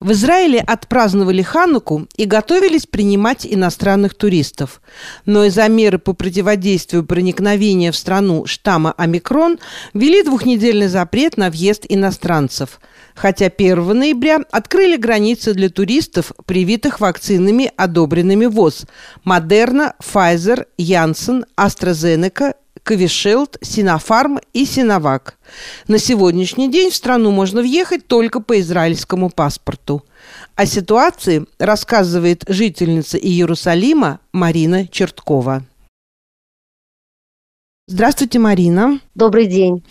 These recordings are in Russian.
В Израиле отпраздновали Хануку и готовились принимать иностранных туристов. Но из-за меры по противодействию проникновения в страну штамма омикрон ввели двухнедельный запрет на въезд иностранцев. Хотя 1 ноября открыли границы для туристов, привитых вакцинами, одобренными ВОЗ – Модерна, Pfizer, Янсен, AstraZeneca, Ковишилд, Синофарм и Синовак. На сегодняшний день в страну можно въехать только по израильскому паспорту. О ситуации рассказывает жительница Иерусалима Марина Черткова. Здравствуйте, Марина. Добрый день.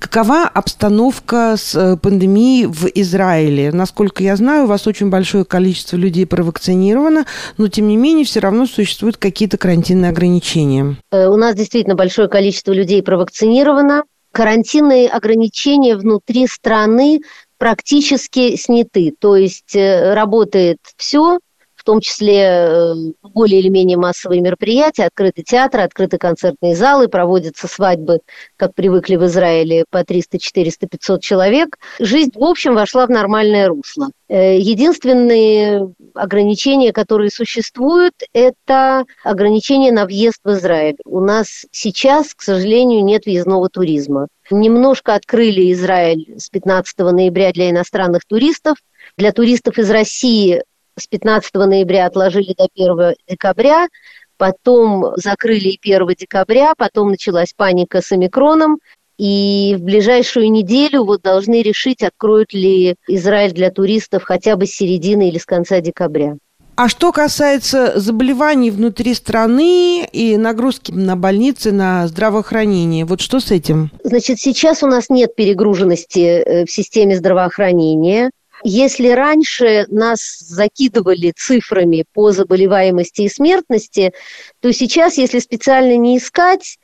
Какова обстановка с э, пандемией в Израиле? Насколько я знаю, у вас очень большое количество людей провакцинировано, но тем не менее все равно существуют какие-то карантинные ограничения. Э, у нас действительно большое количество людей провакцинировано. Карантинные ограничения внутри страны практически сняты. То есть э, работает все, том числе э, более или менее массовые мероприятия, открыты театры, открыты концертные залы, проводятся свадьбы, как привыкли в Израиле, по 300, 400, 500 человек. Жизнь, в общем, вошла в нормальное русло. Э, единственные ограничения, которые существуют, это ограничения на въезд в Израиль. У нас сейчас, к сожалению, нет въездного туризма. Немножко открыли Израиль с 15 ноября для иностранных туристов. Для туристов из России с 15 ноября отложили до 1 декабря, потом закрыли и 1 декабря, потом началась паника с омикроном, и в ближайшую неделю вот должны решить, откроют ли Израиль для туристов хотя бы с середины или с конца декабря. А что касается заболеваний внутри страны и нагрузки на больницы, на здравоохранение, вот что с этим? Значит, сейчас у нас нет перегруженности э, в системе здравоохранения. Если раньше нас закидывали цифрами по заболеваемости и смертности, то сейчас, если специально не искать,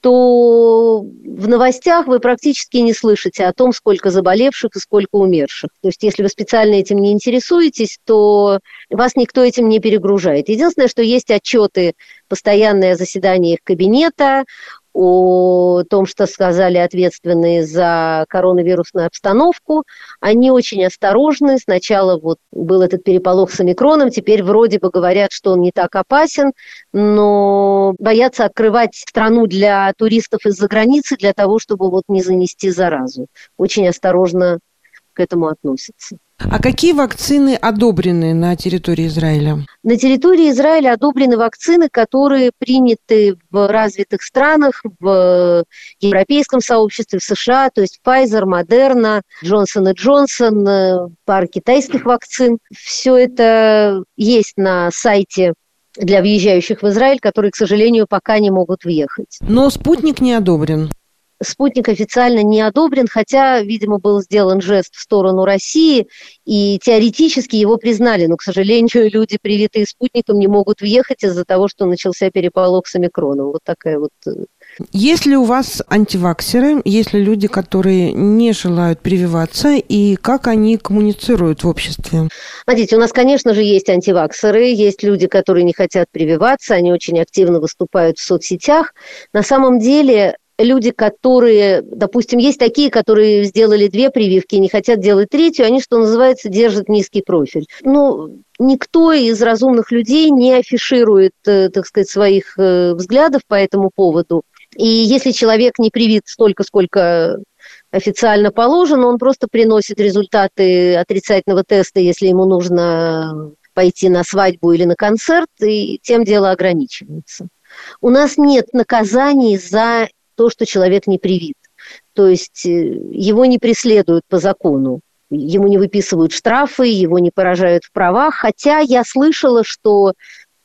то в новостях вы практически не слышите о том, сколько заболевших и сколько умерших. То есть, если вы специально этим не интересуетесь, то вас никто этим не перегружает. Единственное, что есть отчеты, постоянное заседание их кабинета, о том, что сказали ответственные за коронавирусную обстановку. Они очень осторожны. Сначала вот был этот переполох с омикроном, теперь вроде бы говорят, что он не так опасен, но боятся открывать страну для туристов из-за границы для того, чтобы вот не занести заразу. Очень осторожно к этому относятся. А какие вакцины одобрены на территории Израиля? На территории Израиля одобрены вакцины, которые приняты в развитых странах, в европейском сообществе, в США, то есть Pfizer, Moderna, Johnson Johnson, пара китайских вакцин. Все это есть на сайте для въезжающих в Израиль, которые, к сожалению, пока не могут въехать. Но спутник не одобрен. Спутник официально не одобрен, хотя, видимо, был сделан жест в сторону России, и теоретически его признали. Но, к сожалению, люди, привитые спутником, не могут въехать из-за того, что начался переполох с омикроном. Вот такая вот э, есть ли у вас антиваксеры, есть ли люди, которые не желают прививаться, и как они коммуницируют в обществе? Смотрите, у нас, конечно же, есть антиваксеры, есть люди, которые не хотят прививаться, они очень активно выступают в соцсетях. На самом деле люди, которые, допустим, есть такие, которые сделали две прививки и не хотят делать третью, они, что называется, держат низкий профиль. Ну, никто из разумных людей не афиширует, э, так сказать, своих э, взглядов по этому поводу. И если человек не привит столько, сколько официально положено, он просто приносит результаты отрицательного теста, если ему нужно пойти на свадьбу или на концерт, и тем дело ограничивается. У нас нет наказаний за то, что человек не привит. То есть э, его не преследуют по закону, ему не выписывают штрафы, его не поражают в правах, хотя я слышала, что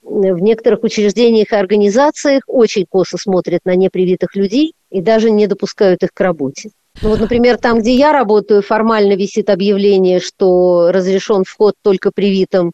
в некоторых учреждениях и организациях очень косо смотрят на непривитых людей и даже не допускают их к работе. Ну вот, например, там, где я работаю, формально висит объявление, что разрешен вход только привитым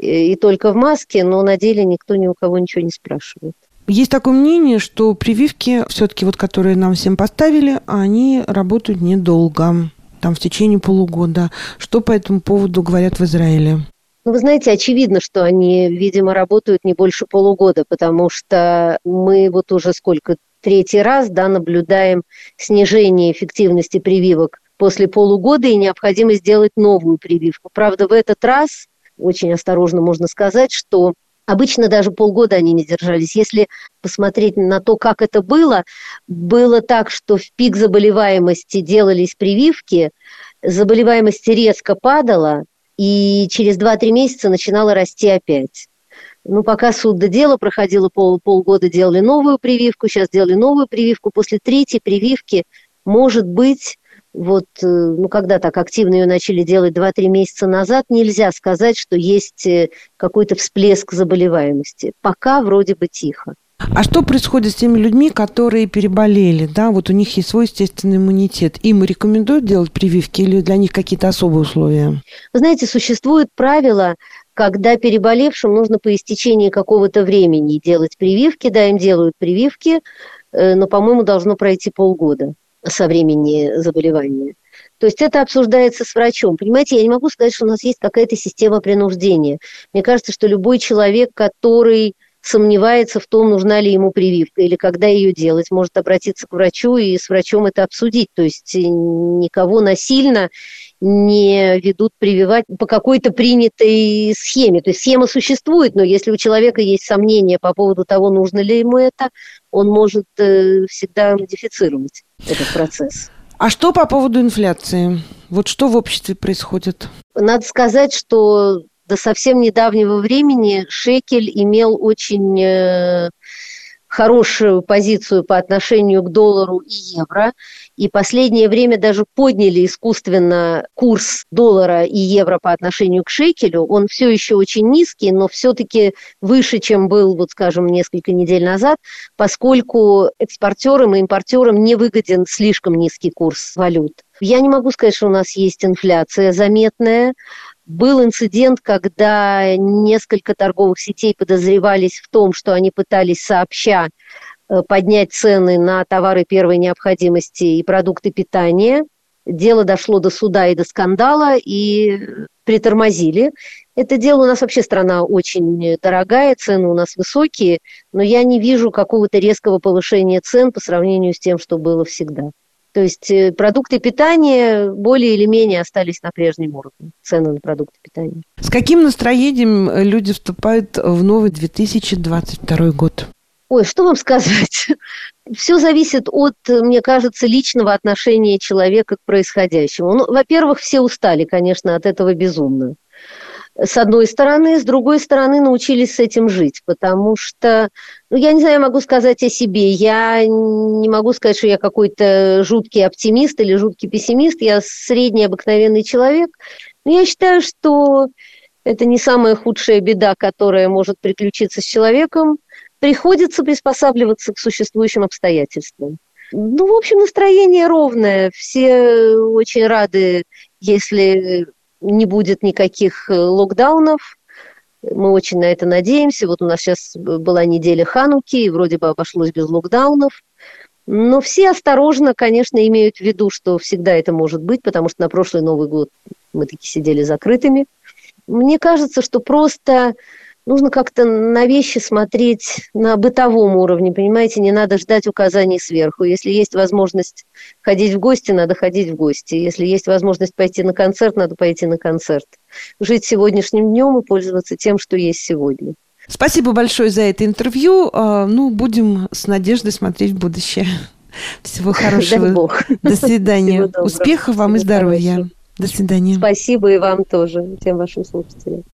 э, и только в маске, но на деле никто ни у кого ничего не спрашивает. Есть такое мнение, что прививки, все-таки вот которые нам всем поставили, они работают недолго, там в течение полугода. Что по этому поводу говорят в Израиле? Ну, вы знаете, очевидно, что они, видимо, работают не больше полугода, потому что мы вот уже сколько, третий раз, да, наблюдаем снижение эффективности прививок после полугода и необходимо сделать новую прививку. Правда, в этот раз, очень осторожно можно сказать, что Обычно даже полгода они не держались. Если посмотреть на то, как это было, было так, что в пик заболеваемости делались прививки, заболеваемость резко падала, и через 2-3 месяца начинала расти опять. Ну, пока суд до дела проходило пол, полгода, делали новую прививку, сейчас делали новую прививку. После третьей прививки, может быть, вот, э, ну, когда так активно ее начали делать 2-3 месяца назад, нельзя сказать, что есть э, какой-то всплеск заболеваемости. Пока вроде бы тихо. А что происходит с теми людьми, которые переболели, да, вот у них есть свой естественный иммунитет? Им рекомендуют делать прививки или для них какие-то особые условия? Вы знаете, существует правило, когда переболевшим нужно по истечении какого-то времени делать прививки, да, им делают прививки, э, но, по-моему, должно пройти полгода со времени заболевания. То есть это обсуждается с врачом. Понимаете, я не могу сказать, что у нас есть какая-то система принуждения. Мне кажется, что любой человек, который сомневается в том, нужна ли ему прививка или когда ее делать, может обратиться к врачу и с врачом это обсудить. То есть никого насильно не ведут прививать по какой-то принятой схеме. То есть схема существует, но если у человека есть сомнения по поводу того, нужно ли ему это, он может э, всегда модифицировать этот процесс. А что по поводу инфляции? Вот что в обществе происходит? Надо сказать, что до совсем недавнего времени шекель имел очень э, хорошую позицию по отношению к доллару и евро. И последнее время даже подняли искусственно курс доллара и евро по отношению к шекелю. Он все еще очень низкий, но все-таки выше, чем был, вот скажем, несколько недель назад, поскольку экспортерам и импортерам не выгоден слишком низкий курс валют. Я не могу сказать, что у нас есть инфляция заметная. Был инцидент, когда несколько торговых сетей подозревались в том, что они пытались сообща э, поднять цены на товары первой необходимости и продукты питания. Дело дошло до суда и до скандала, и притормозили. Это дело у нас вообще страна очень дорогая, цены у нас высокие, но я не вижу какого-то резкого повышения цен по сравнению с тем, что было всегда. То есть э, продукты питания более или менее остались на прежнем уровне, цены на продукты питания. С каким настроением э, люди вступают в новый 2022 год? Ой, что вам сказать? Все зависит от, мне кажется, личного отношения человека к происходящему. Ну, во-первых, все устали, конечно, от этого безумно с одной стороны, с другой стороны, научились с этим жить, потому что, ну, я не знаю, я могу сказать о себе, я не могу сказать, что я какой-то жуткий оптимист или жуткий пессимист, я средний обыкновенный человек, но я считаю, что это не самая худшая беда, которая может приключиться с человеком, приходится приспосабливаться к существующим обстоятельствам. Ну, в общем, настроение ровное. Все очень рады, если не будет никаких э, локдаунов. Мы очень на это надеемся. Вот у нас сейчас была неделя Хануки, и вроде бы обошлось без локдаунов. Но все осторожно, конечно, имеют в виду, что всегда это может быть, потому что на прошлый Новый год мы таки сидели закрытыми. Мне кажется, что просто нужно как-то на вещи смотреть на бытовом уровне, понимаете, не надо ждать указаний сверху. Если есть возможность ходить в гости, надо ходить в гости. Если есть возможность пойти на концерт, надо пойти на концерт. Жить сегодняшним днем и пользоваться тем, что есть сегодня. Спасибо большое за это интервью. А, ну, будем с надеждой смотреть в будущее. Всего хорошего. До свидания. Успехов вам и здоровья. До свидания. Спасибо и вам тоже, всем вашим слушателям.